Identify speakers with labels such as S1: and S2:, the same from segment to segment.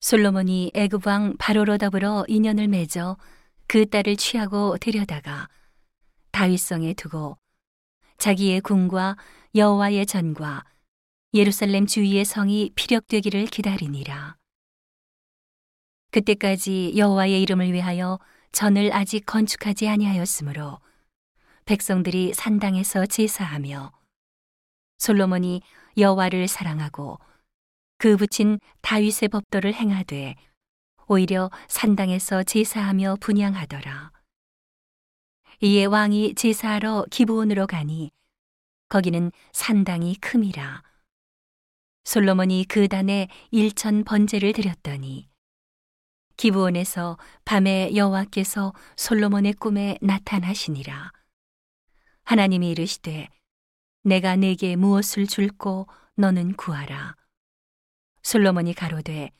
S1: 솔로몬이 애굽 왕 바로로 더불어 인연을 맺어 그 딸을 취하고 데려다가 다윗성에 두고 자기의 궁과 여호와의 전과 예루살렘 주위의 성이 피력되기를 기다리니라. 그때까지 여호와의 이름을 위하여 전을 아직 건축하지 아니하였으므로 백성들이 산당에서 제사하며 솔로몬이 여호와를 사랑하고 그 붙인 다윗의 법도를 행하되 오히려 산당에서 제사하며 분양하더라. 이에 왕이 제사하러 기브온으로 가니 거기는 산당이 큼이라. 솔로몬이 그 단에 일천 번제를 드렸더니 기브온에서 밤에 여호와께서 솔로몬의 꿈에 나타나시니라. 하나님이 이르시되 내가 네게 무엇을 줄고 너는 구하라. 솔로몬이 가로되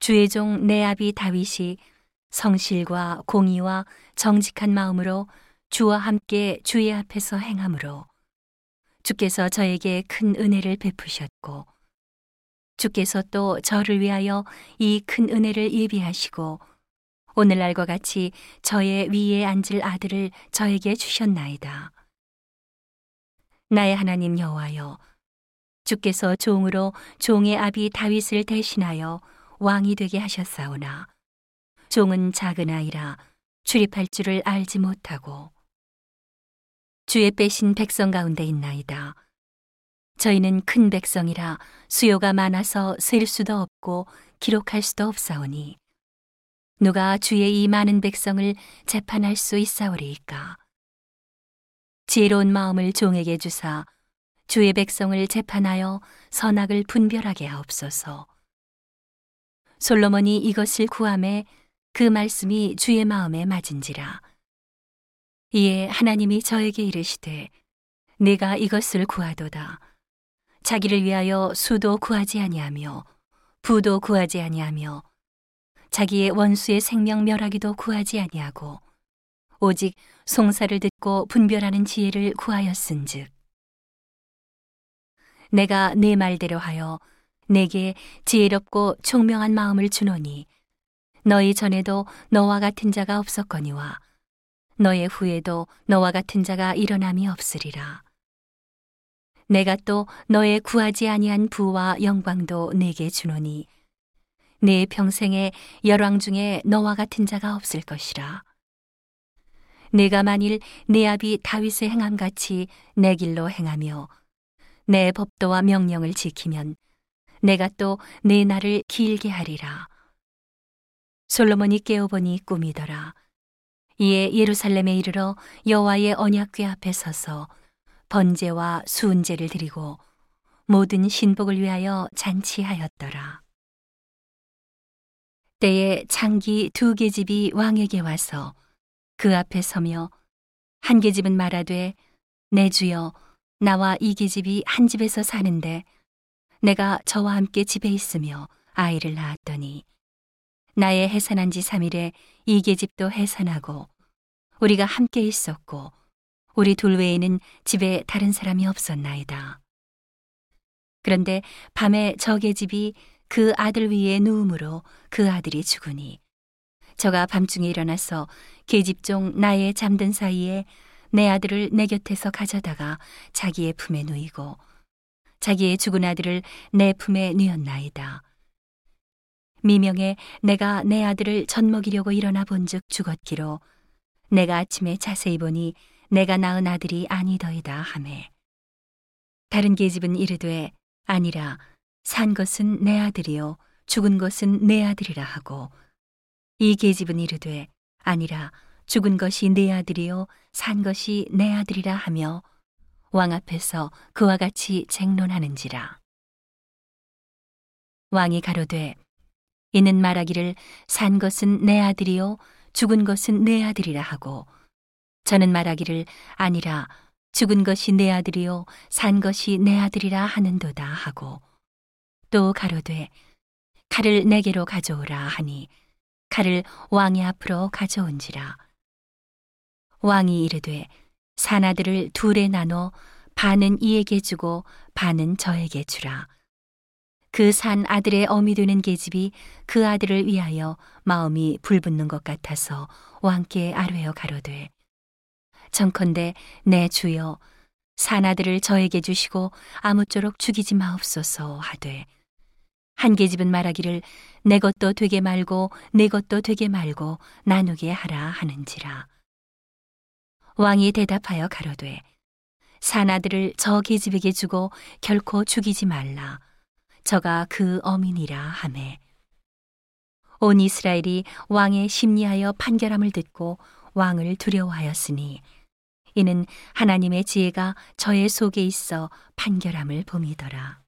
S1: 주의 종 내 아비 다윗이 성실과 공의와 정직한 마음으로 주와 함께 주의 앞에서 행함으로 주께서 저에게 큰 은혜를 베푸셨고 주께서 또 저를 위하여 이 큰 은혜를 예비하시고 오늘날과 같이 저의 위에 앉을 아들을 저에게 주셨나이다. 나의 하나님 여호와여 주께서 종으로 종의 아비 다윗을 대신하여 왕이 되게 하셨사오나 종은 작은 아이라 출입할 줄을 알지 못하고 주의 빼신 백성 가운데 있나이다. 저희는 큰 백성이라 수요가 많아서 셀 수도 없고 기록할 수도 없사오니 누가 주의 이 많은 백성을 재판할 수 있사오리이까 지혜로운 마음을 종에게 주사 주의 백성을 재판하여 선악을 분별하게 하옵소서. 솔로몬이 이것을 구함에 그 말씀이 주의 마음에 맞은지라. 이에 하나님이 저에게 이르시되 내가 이것을 구하도다. 자기를 위하여 수도 구하지 아니하며 부도 구하지 아니하며 자기의 원수의 생명 멸하기도 구하지 아니하고 오직 송사를 듣고 분별하는 지혜를 구하였은즉 내가 네 말대로 하여 내게 지혜롭고 총명한 마음을 주노니 너희 전에도 너와 같은 자가 없었거니와 너의 후에도 너와 같은 자가 일어남이 없으리라. 내가 또 너의 구하지 아니한 부와 영광도 내게 주노니 내 평생에 열왕 중에 너와 같은 자가 없을 것이라. 내가 만일 내 아비 다윗의 행함 같이 내 길로 행하며 내 법도와 명령을 지키면 내가 또 내 날을 길게 하리라. 솔로몬이 깨어보니 꿈이더라. 이에 예루살렘에 이르러 여호와의 언약궤 앞에 서서 번제와 수은제를 드리고 모든 신복을 위하여 잔치하였더라. 때에 창기 두 계집이 왕에게 와서 그 앞에 서며 한 계집은 말하되 내 주여 나와 이 계집이 한 집에서 사는데 내가 저와 함께 집에 있으며 아이를 낳았더니 나의 해산한 지 3일에 이 계집도 해산하고 우리가 함께 있었고 우리 둘 외에는 집에 다른 사람이 없었나이다. 그런데 밤에 저 계집이 그 아들 위에 누움으로 그 아들이 죽으니 저가 밤중에 일어나서 계집종 나의 잠든 사이에 내 아들을 내 곁에서 가져다가 자기의 품에 누이고 자기의 죽은 아들을 내 품에 누였나이다. 미명에 내가 내 아들을 젖먹이려고 일어나 본즉 죽었기로 내가 아침에 자세히 보니 내가 낳은 아들이 아니더이다 하매 다른 계집은 이르되 아니라 산 것은 내 아들이요 죽은 것은 내 아들이라 하고 이 계집은 이르되 아니라 죽은 것이 내 아들이요 산 것이 내 아들이라 하며 왕 앞에서 그와 같이 쟁론하는지라. 왕이 가로되 이는 말하기를 산 것은 내 아들이요 죽은 것은 내 아들이라 하고 저는 말하기를 아니라 죽은 것이 내 아들이요 산 것이 내 아들이라 하는도다 하고 또 가로되 칼을 내게로 가져오라 하니 칼을 왕의 앞으로 가져온지라 왕이 이르되 사나들을 둘에 나눠 반은 이에게 주고 반은 저에게 주라. 그 산 아들의 어미 되는 계집이 그 아들을 위하여 마음이 불붙는 것 같아서 왕께 아뢰어 가로되 정컨대 내 주여 산 아들을 저에게 주시고 아무쪼록 죽이지 마옵소서 하되 한 계집은 말하기를 내 것도 되게 말고 내 것도 되게 말고 나누게 하라 하는지라 왕이 대답하여 가로되 산 아들을 저 계집에게 주고 결코 죽이지 말라 저가 그 어민이라 하매 온 이스라엘이 왕의 심리하여 판결함을 듣고 왕을 두려워하였으니 이는 하나님의 지혜가 저의 속에 있어 판결함을 봄이더라.